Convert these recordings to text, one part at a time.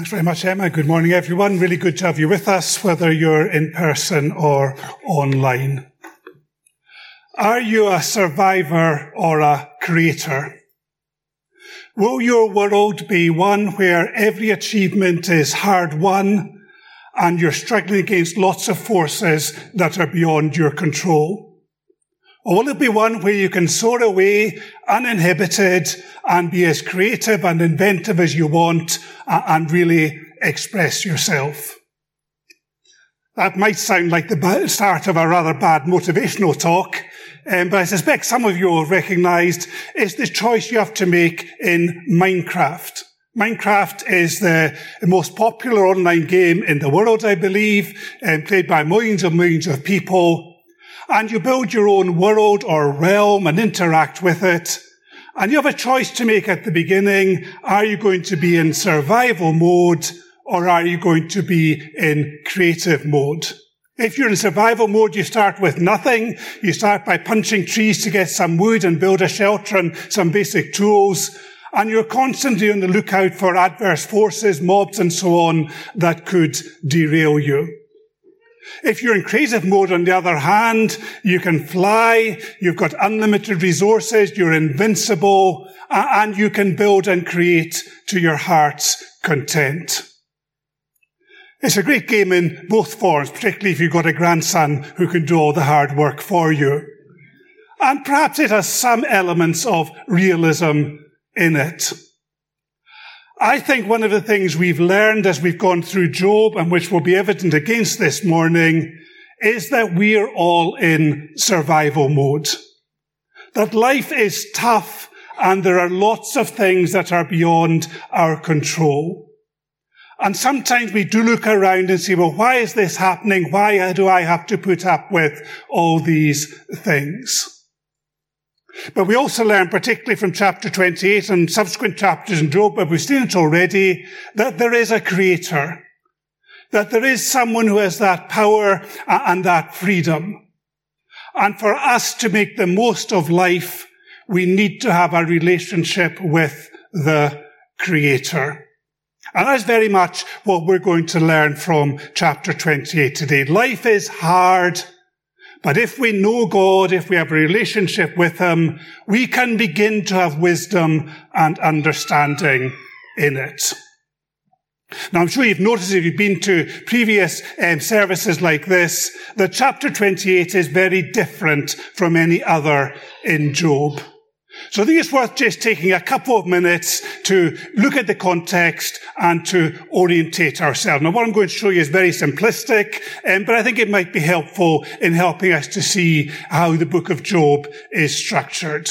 Thanks very much, Emma. Good morning, everyone. Really good to have you with us, whether you're in person or online. Are you a survivor or a creator? Will your world be one where every achievement is hard won and you're struggling against lots of forces that are beyond your control? Or will it be one where you can soar away uninhibited and be as creative and inventive as you want and really express yourself? That might sound like the start of a rather bad motivational talk, um, but I suspect some of you will recognize it's the choice you have to make in Minecraft. Minecraft is the most popular online game in the world, I believe, and played by millions and millions of people and you build your own world or realm and interact with it. And you have a choice to make at the beginning. Are you going to be in survival mode or are you going to be in creative mode? If you're in survival mode, you start with nothing. You start by punching trees to get some wood and build a shelter and some basic tools. And you're constantly on the lookout for adverse forces, mobs and so on that could derail you. If you're in creative mode, on the other hand, you can fly, you've got unlimited resources, you're invincible, and you can build and create to your heart's content. It's a great game in both forms, particularly if you've got a grandson who can do all the hard work for you. And perhaps it has some elements of realism in it. I think one of the things we've learned as we've gone through Job and which will be evident against this morning is that we're all in survival mode. That life is tough and there are lots of things that are beyond our control. And sometimes we do look around and say, well, why is this happening? Why do I have to put up with all these things? But we also learn, particularly from chapter 28 and subsequent chapters in Job, but we've seen it already, that there is a creator. That there is someone who has that power uh, and that freedom. And for us to make the most of life, we need to have a relationship with the creator. And that's very much what we're going to learn from chapter 28 today. Life is hard. But if we know God, if we have a relationship with Him, we can begin to have wisdom and understanding in it. Now, I'm sure you've noticed if you've been to previous um, services like this, that chapter 28 is very different from any other in Job. So I think it's worth just taking a couple of minutes to look at the context and to orientate ourselves. Now, what I'm going to show you is very simplistic, um, but I think it might be helpful in helping us to see how the book of Job is structured.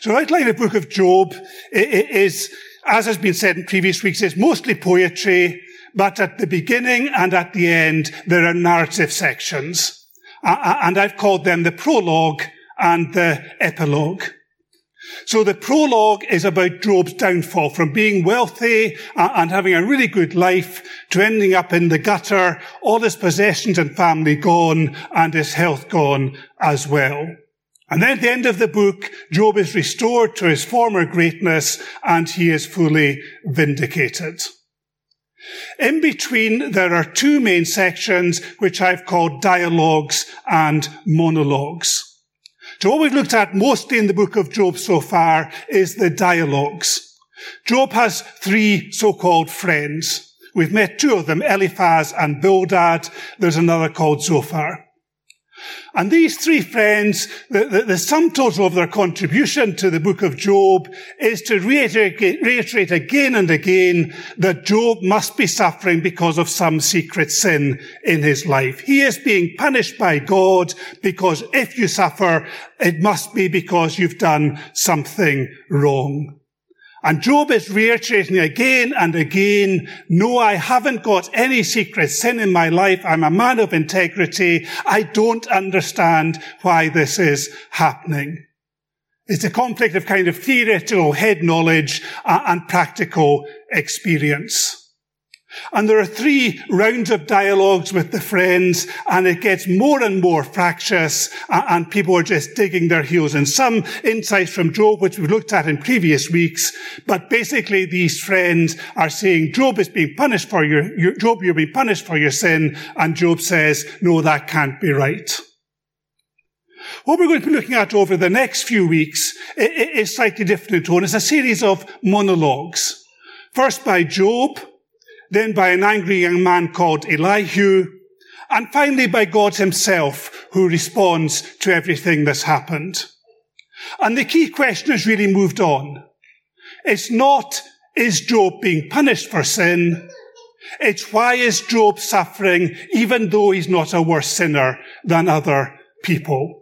So outline of the book of Job is, as has been said in previous weeks, it's mostly poetry, but at the beginning and at the end, there are narrative sections. And I've called them the prologue and the epilogue. So the prologue is about Job's downfall from being wealthy uh, and having a really good life to ending up in the gutter, all his possessions and family gone and his health gone as well. And then at the end of the book, Job is restored to his former greatness and he is fully vindicated. In between, there are two main sections which I've called dialogues and monologues. So what we've looked at mostly in the book of Job so far is the dialogues. Job has three so-called friends. We've met two of them, Eliphaz and Bildad. There's another called Zophar. And these three friends, the, the, the, sum total of their contribution to the book of Job is to reiterate, reiterate again and again that Job must be suffering because of some secret sin in his life. He is being punished by God because if you suffer, it must be because you've done something wrong. And Job is reiterating again and again, no, I haven't got any secret sin in my life. I'm a man of integrity. I don't understand why this is happening. It's a conflict of kind of theoretical head knowledge uh, and practical experience. And there are three rounds of dialogues with the friends, and it gets more and more fractious, and people are just digging their heels in. Some insights from Job, which we've looked at in previous weeks, but basically these friends are saying, Job is being punished for your, your Job, you're being punished for your sin, and Job says, no, that can't be right. What we're going to be looking at over the next few weeks is slightly different in tone. It's a series of monologues. First by Job, then by an angry young man called Elihu, and finally by God himself, who responds to everything that's happened. And the key question has really moved on. It's not, is Job being punished for sin? It's why is Job suffering even though he's not a worse sinner than other people?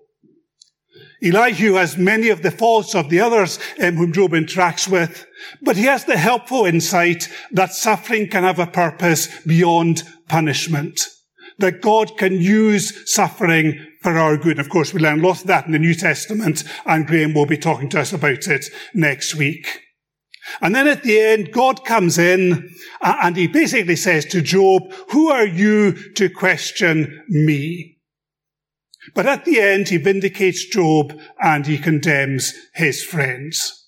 Elihu has many of the faults of the others um, whom Job interacts with, but he has the helpful insight that suffering can have a purpose beyond punishment. That God can use suffering for our good. Of course, we learn lots of that in the New Testament, and Graham will be talking to us about it next week. And then at the end, God comes in and he basically says to Job, who are you to question me? But at the end, he vindicates Job and he condemns his friends.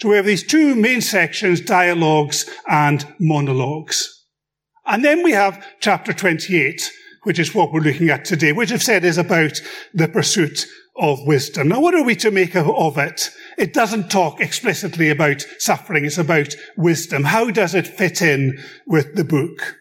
So we have these two main sections, dialogues and monologues. And then we have chapter 28, which is what we're looking at today, which I've said is about the pursuit of wisdom. Now, what are we to make of it? It doesn't talk explicitly about suffering. It's about wisdom. How does it fit in with the book?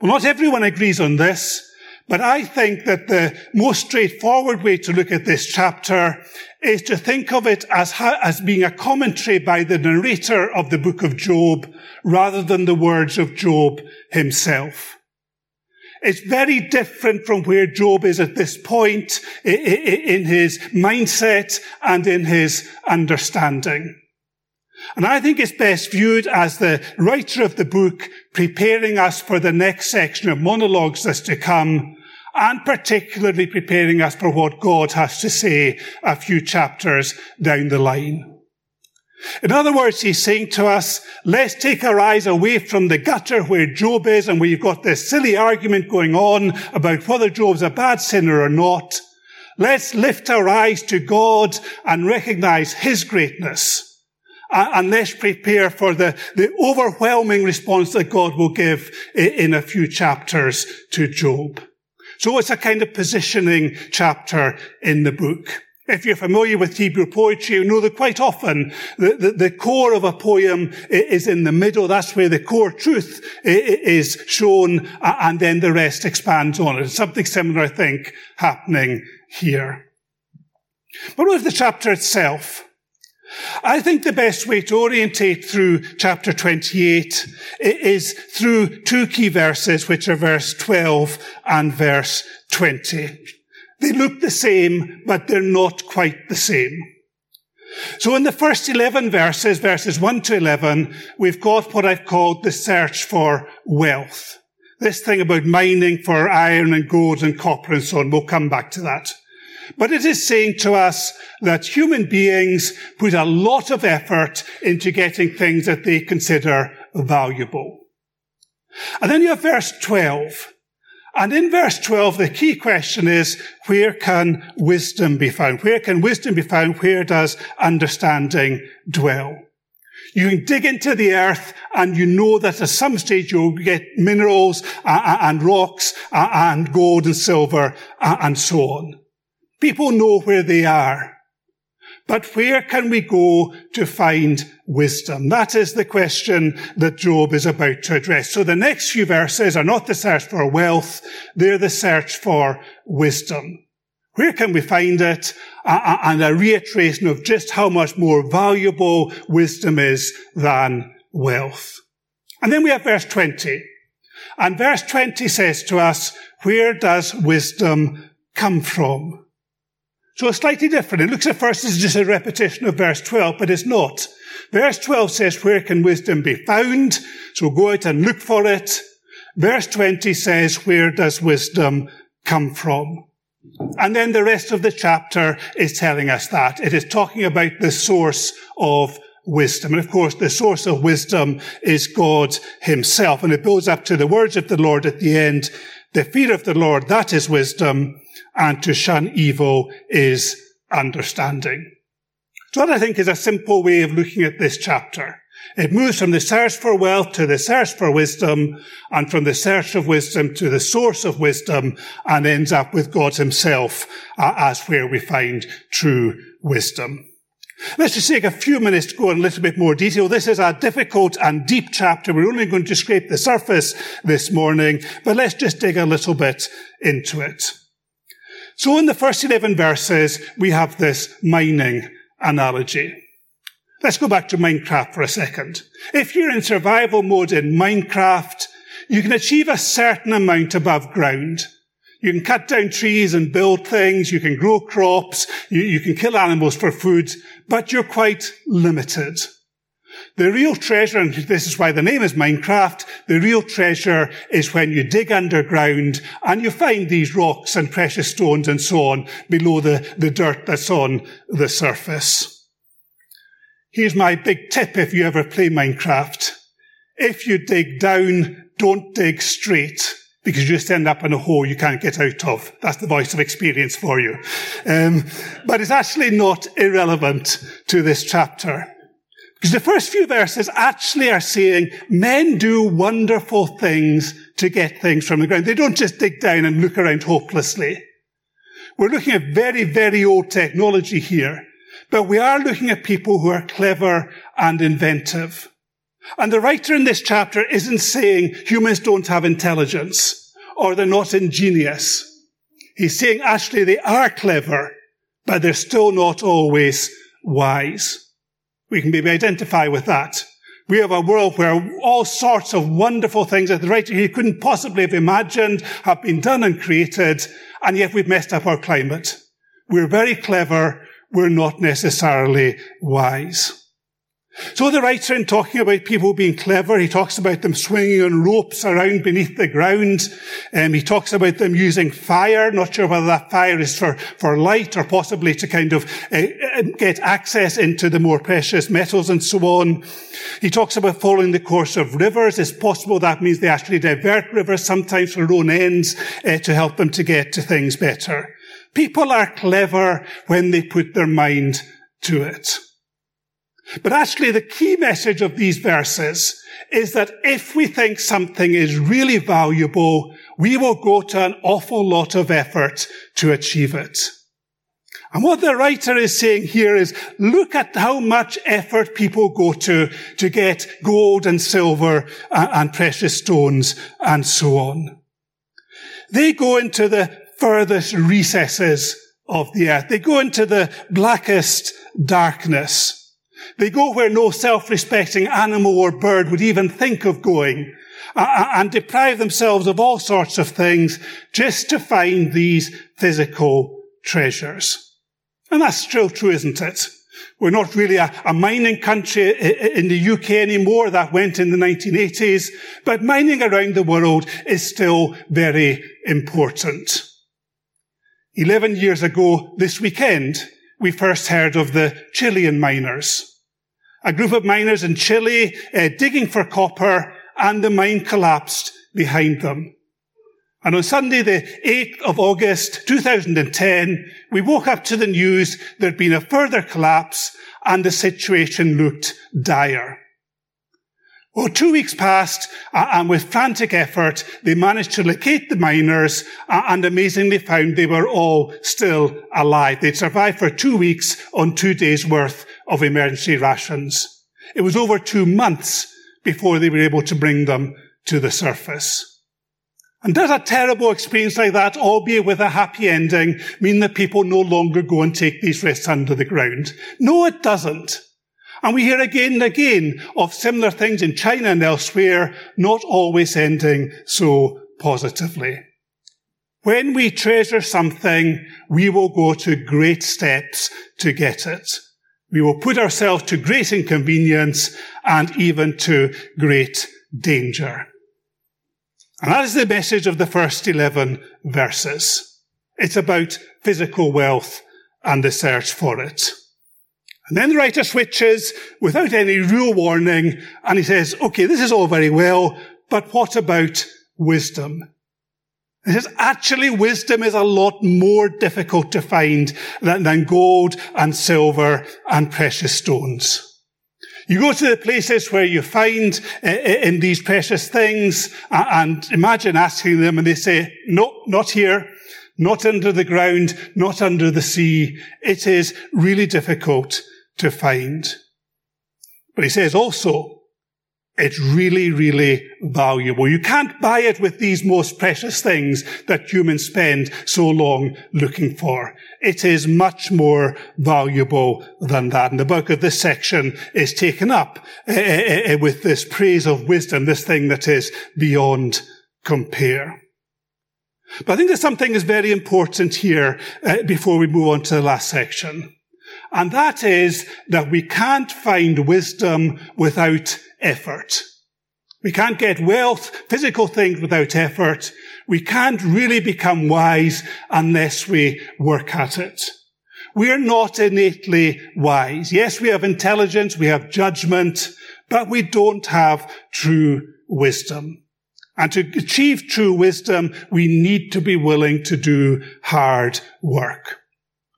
Well, not everyone agrees on this. But I think that the most straightforward way to look at this chapter is to think of it as, as being a commentary by the narrator of the book of Job rather than the words of Job himself. It's very different from where Job is at this point in his mindset and in his understanding. And I think it's best viewed as the writer of the book preparing us for the next section of monologues that's to come and particularly preparing us for what God has to say a few chapters down the line. In other words, he's saying to us, let's take our eyes away from the gutter where Job is and we've got this silly argument going on about whether Job's a bad sinner or not. Let's lift our eyes to God and recognize his greatness. And let's prepare for the, the overwhelming response that God will give in a few chapters to Job. So it's a kind of positioning chapter in the book. If you're familiar with Hebrew poetry, you know that quite often the, the, the, core of a poem is in the middle. That's where the core truth is shown, and then the rest expands on it. Something similar, I think, happening here. But what with the chapter itself, I think the best way to orientate through chapter 28 is through two key verses, which are verse 12 and verse 20. They look the same, but they're not quite the same. So in the first 11 verses, verses 1 to 11, we've got what I've called the search for wealth. This thing about mining for iron and gold and copper and so on. We'll come back to that. But it is saying to us that human beings put a lot of effort into getting things that they consider valuable. And then you have verse 12. And in verse 12, the key question is, where can wisdom be found? Where can wisdom be found? Where does understanding dwell? You can dig into the earth and you know that at some stage you'll get minerals uh, uh, and rocks uh, and gold and silver and so on. People know where they are. But where can we go to find wisdom? That is the question that Job is about to address. So the next few verses are not the search for wealth, they're the search for wisdom. Where can we find it? And a reiteration of just how much more valuable wisdom is than wealth. And then we have verse 20. And verse 20 says to us, where does wisdom come from? So it's slightly different. It looks at first as just a repetition of verse 12, but it's not. Verse 12 says, where can wisdom be found? So go out and look for it. Verse 20 says, where does wisdom come from? And then the rest of the chapter is telling us that. It is talking about the source of wisdom. And of course, the source of wisdom is God himself. And it builds up to the words of the Lord at the end. The fear of the Lord, that is wisdom. And to shun evil is understanding. So that I think is a simple way of looking at this chapter. It moves from the search for wealth to the search for wisdom, and from the search of wisdom to the source of wisdom, and ends up with God himself uh, as where we find true wisdom. Let's just take a few minutes to go in a little bit more detail. This is a difficult and deep chapter. We're only going to scrape the surface this morning, but let's just dig a little bit into it. So in the first 11 verses, we have this mining analogy. Let's go back to Minecraft for a second. If you're in survival mode in Minecraft, you can achieve a certain amount above ground. You can cut down trees and build things. You can grow crops. You, you can kill animals for food, but you're quite limited. The real treasure, and this is why the name is Minecraft, the real treasure is when you dig underground and you find these rocks and precious stones and so on below the, the dirt that's on the surface. Here's my big tip if you ever play Minecraft. If you dig down, don't dig straight because you just end up in a hole you can't get out of. That's the voice of experience for you. Um, but it's actually not irrelevant to this chapter. Because the first few verses actually are saying men do wonderful things to get things from the ground. They don't just dig down and look around hopelessly. We're looking at very, very old technology here, but we are looking at people who are clever and inventive. And the writer in this chapter isn't saying humans don't have intelligence or they're not ingenious. He's saying actually they are clever, but they're still not always wise. We can maybe identify with that. We have a world where all sorts of wonderful things that the writer here couldn't possibly have imagined have been done and created, and yet we've messed up our climate. We're very clever. We're not necessarily wise. So the writer, in talking about people being clever, he talks about them swinging on ropes around beneath the ground. Um, he talks about them using fire. Not sure whether that fire is for, for light or possibly to kind of uh, uh, get access into the more precious metals and so on. He talks about following the course of rivers. It's possible that means they actually divert rivers sometimes for their own ends uh, to help them to get to things better. People are clever when they put their mind to it. But actually the key message of these verses is that if we think something is really valuable, we will go to an awful lot of effort to achieve it. And what the writer is saying here is, look at how much effort people go to to get gold and silver and, and precious stones and so on. They go into the furthest recesses of the earth. They go into the blackest darkness. They go where no self-respecting animal or bird would even think of going and deprive themselves of all sorts of things just to find these physical treasures. And that's still true, isn't it? We're not really a, a, mining country in the UK anymore. That went in the 1980s. But mining around the world is still very important. 11 years ago this weekend, we first heard of the Chilean miners a group of miners in Chile uh, digging for copper and the mine collapsed behind them. And on Sunday, the 8th of August, 2010, we woke up to the news there'd been a further collapse and the situation looked dire. Well, two weeks passed, and with frantic effort, they managed to locate the miners and amazingly found they were all still alive. They'd survived for two weeks on two days worth of emergency rations. It was over two months before they were able to bring them to the surface. And does a terrible experience like that, albeit with a happy ending, mean that people no longer go and take these risks under the ground? No, it doesn't. And we hear again and again of similar things in China and elsewhere, not always ending so positively. When we treasure something, we will go to great steps to get it. We will put ourselves to great inconvenience and even to great danger. And that is the message of the first 11 verses. It's about physical wealth and the search for it. And then the writer switches without any real warning and he says, okay, this is all very well, but what about wisdom? He says, actually, wisdom is a lot more difficult to find than, than gold and silver and precious stones. You go to the places where you find uh, in these precious things and imagine asking them and they say, no, not here, not under the ground, not under the sea. It is really difficult to find. But he says also, it's really, really valuable. You can't buy it with these most precious things that humans spend so long looking for. It is much more valuable than that. And the bulk of this section is taken up uh, uh, with this praise of wisdom, this thing that is beyond compare. But I think there's something that's very important here before we move on to the last section. And that is that we can't find wisdom without effort. We can't get wealth, physical things without effort. We can't really become wise unless we work at it. We are not innately wise. Yes, we have intelligence, we have judgment, but we don't have true wisdom. And to achieve true wisdom, we need to be willing to do hard work.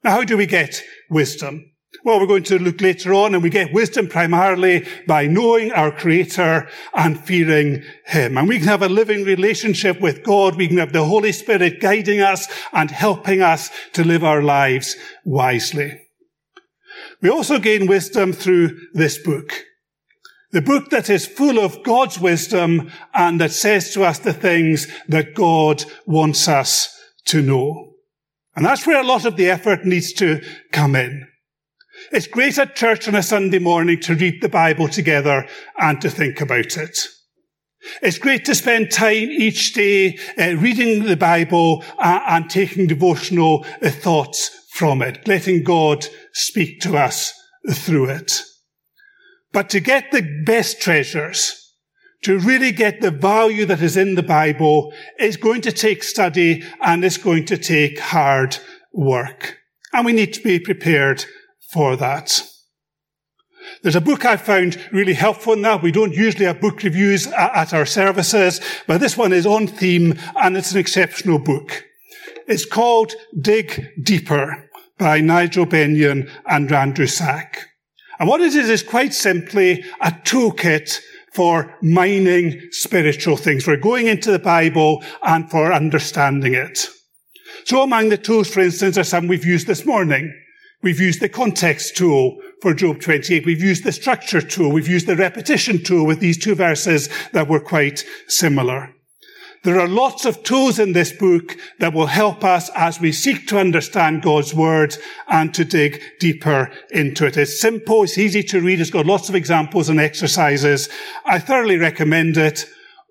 Now, how do we get wisdom? Well, we're going to look later on and we get wisdom primarily by knowing our creator and fearing him. And we can have a living relationship with God. We can have the Holy Spirit guiding us and helping us to live our lives wisely. We also gain wisdom through this book. The book that is full of God's wisdom and that says to us the things that God wants us to know. And that's where a lot of the effort needs to come in. It's great at church on a Sunday morning to read the Bible together and to think about it. It's great to spend time each day uh, reading the Bible uh, and taking devotional uh, thoughts from it, letting God speak to us through it. But to get the best treasures, to really get the value that is in the Bible, is going to take study and it's going to take hard work. And we need to be prepared for that. There's a book I found really helpful in that. We don't usually have book reviews at our services, but this one is on theme and it's an exceptional book. It's called Dig Deeper by Nigel Beynon and Andrew Sach. And what it is is quite simply a toolkit for mining spiritual things, for going into the Bible and for understanding it. So among the tools, for instance, are some we've used this morning. We've used the context tool for Job 28. We've used the structure tool. We've used the repetition tool with these two verses that were quite similar. There are lots of tools in this book that will help us as we seek to understand God's word and to dig deeper into it. It's simple. It's easy to read. It's got lots of examples and exercises. I thoroughly recommend it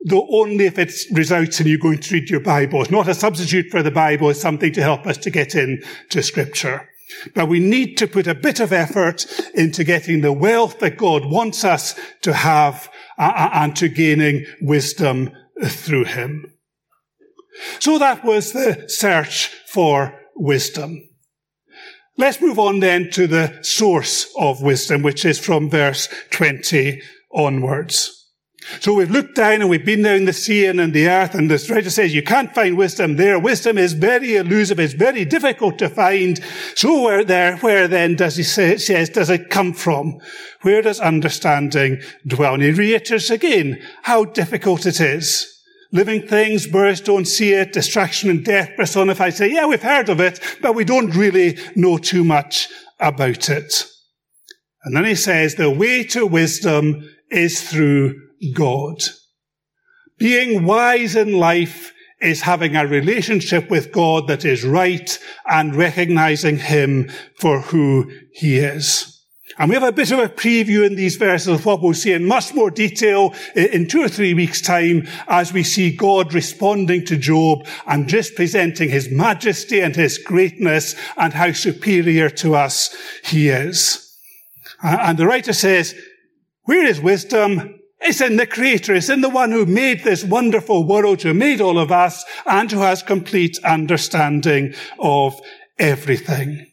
though only if it results in you going to read your Bible. It's not a substitute for the Bible. It's something to help us to get into scripture. But we need to put a bit of effort into getting the wealth that God wants us to have uh, uh, and to gaining wisdom through him. So that was the search for wisdom. Let's move on then to the source of wisdom, which is from verse 20 onwards. So we've looked down and we've been down the sea and in the earth, and the writer says you can't find wisdom there. Wisdom is very elusive. It's very difficult to find. So where there, where then does he say, says, does it come from? Where does understanding dwell? And he reiterates again how difficult it is. Living things, birds don't see it, destruction and death personified. Say, yeah, we've heard of it, but we don't really know too much about it. And then he says the way to wisdom is through God. Being wise in life is having a relationship with God that is right and recognizing Him for who He is. And we have a bit of a preview in these verses of what we'll see in much more detail in two or three weeks time as we see God responding to Job and just presenting his majesty and his greatness and how superior to us he is. And the writer says, where is wisdom? It's in the creator. It's in the one who made this wonderful world, who made all of us and who has complete understanding of everything.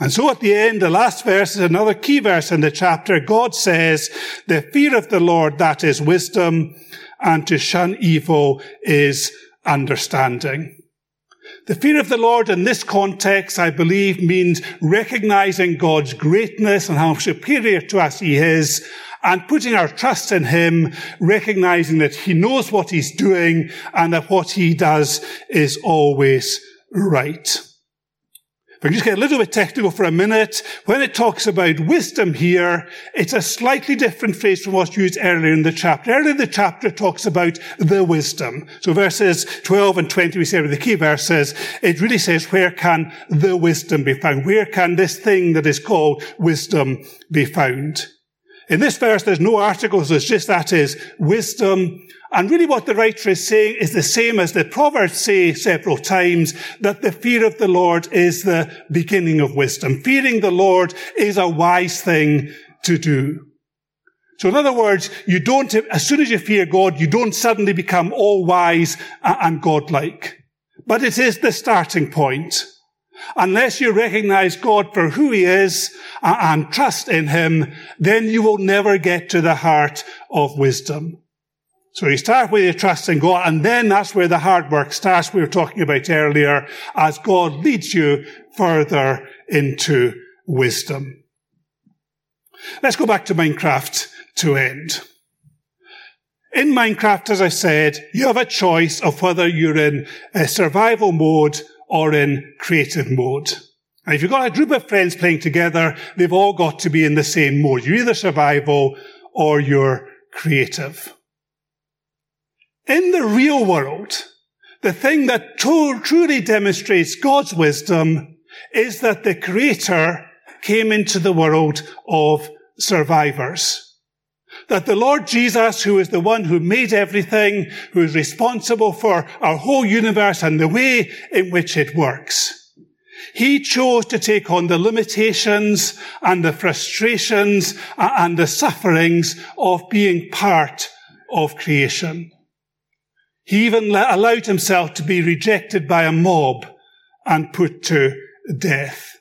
And so at the end, the last verse is another key verse in the chapter. God says, the fear of the Lord, that is wisdom, and to shun evil is understanding. The fear of the Lord in this context, I believe, means recognizing God's greatness and how superior to us He is, and putting our trust in Him, recognizing that He knows what He's doing and that what He does is always right. If I can just get a little bit technical for a minute, when it talks about wisdom here, it's a slightly different phrase from what's used earlier in the chapter. Earlier in the chapter it talks about the wisdom. So verses 12 and 20, we say the key verses. It really says, where can the wisdom be found? Where can this thing that is called wisdom be found? In this verse, there's no articles. It's just that is wisdom and really what the writer is saying is the same as the Proverbs say several times, that the fear of the Lord is the beginning of wisdom. Fearing the Lord is a wise thing to do. So in other words, you don't, as soon as you fear God, you don't suddenly become all wise and godlike. But it is the starting point. Unless you recognize God for who he is uh, and trust in him, then you will never get to the heart of wisdom. So you start with your trust in God, and then that's where the hard work starts, we were talking about earlier, as God leads you further into wisdom. Let's go back to Minecraft to end. In Minecraft, as I said, you have a choice of whether you're in a survival mode or in creative mode. And if you've got a group of friends playing together, they've all got to be in the same mode. You're either survival or you're creative. In the real world, the thing that truly demonstrates God's wisdom is that the Creator came into the world of survivors. That the Lord Jesus, who is the one who made everything, who is responsible for our whole universe and the way in which it works, he chose to take on the limitations and the frustrations and the sufferings of being part of creation. He even allowed himself to be rejected by a mob and put to death.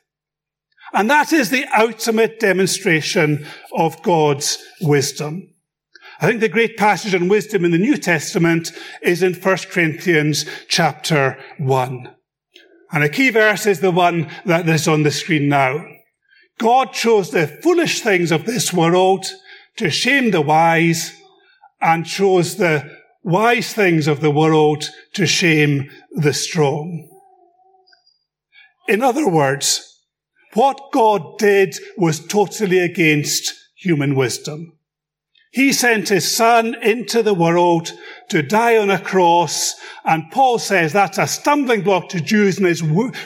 And that is the ultimate demonstration of God's wisdom. I think the great passage on wisdom in the New Testament is in 1 Corinthians chapter 1. And a key verse is the one that is on the screen now. God chose the foolish things of this world to shame the wise and chose the wise things of the world to shame the strong. In other words, what God did was totally against human wisdom. He sent his son into the world to die on a cross, and Paul says that's a stumbling block to Jews and is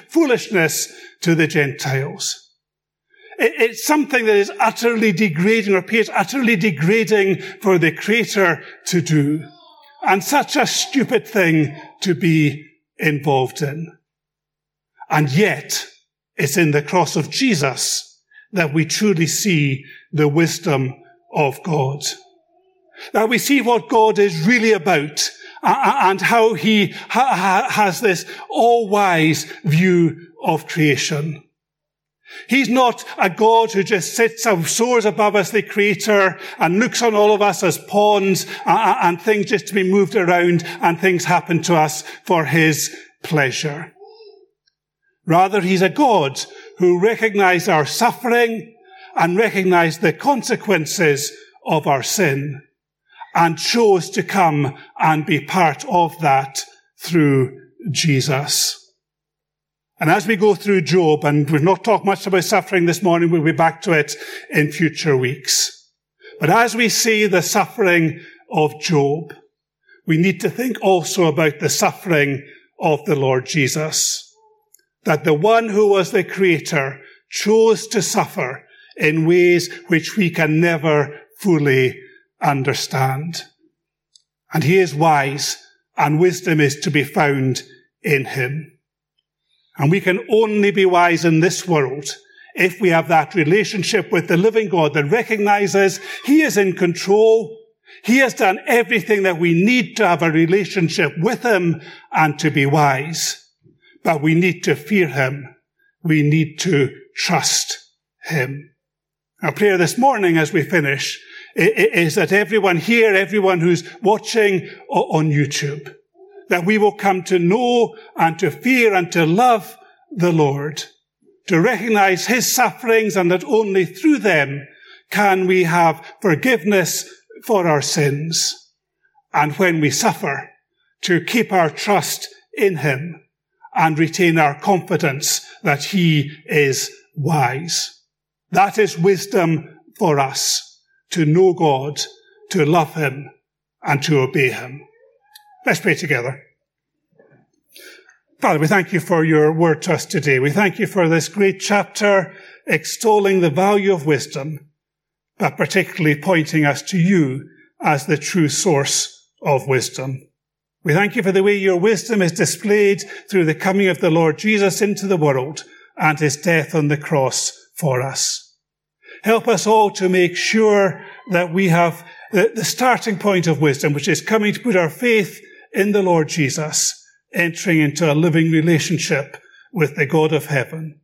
foolishness to the Gentiles. It's something that is utterly degrading or appears utterly degrading for the Creator to do and such a stupid thing to be involved in. And yet, it's in the cross of Jesus that we truly see the wisdom of God. That we see what God is really about and how he has this all-wise view of creation. He's not a God who just sits and soars above us, the creator, and looks on all of us as pawns and things just to be moved around and things happen to us for his pleasure. Rather, he's a God who recognized our suffering and recognized the consequences of our sin and chose to come and be part of that through Jesus. And as we go through Job, and we've not talked much about suffering this morning, we'll be back to it in future weeks. But as we see the suffering of Job, we need to think also about the suffering of the Lord Jesus. That the one who was the creator chose to suffer in ways which we can never fully understand. And he is wise and wisdom is to be found in him. And we can only be wise in this world if we have that relationship with the living God that recognizes He is in control. He has done everything that we need to have a relationship with Him and to be wise. But we need to fear Him we need to trust him. Our prayer this morning as we finish is that everyone here, everyone who's watching on YouTube, that we will come to know and to fear and to love the Lord, to recognize his sufferings and that only through them can we have forgiveness for our sins. And when we suffer, to keep our trust in him and retain our confidence that he is wise. That is wisdom for us to know God, to love him and to obey him. Let's pray together. Father, we thank you for your word to us today. We thank you for this great chapter extolling the value of wisdom, but particularly pointing us to you as the true source of wisdom. We thank you for the way your wisdom is displayed through the coming of the Lord Jesus into the world and his death on the cross for us. Help us all to make sure that we have the, starting point of wisdom, which is coming to put our faith in the Lord Jesus, entering into a living relationship with the God of heaven.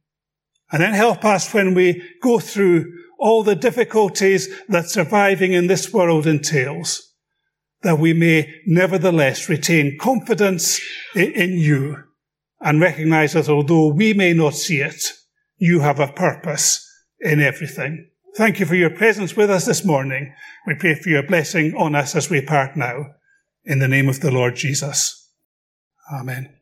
And then help us when we go through all the difficulties that surviving in this world entails that we may nevertheless retain confidence in you and recognize that although we may not see it, you have a purpose in everything. Thank you for your presence with us this morning. We pray for your blessing on us as we part now. In the name of the Lord Jesus. Amen.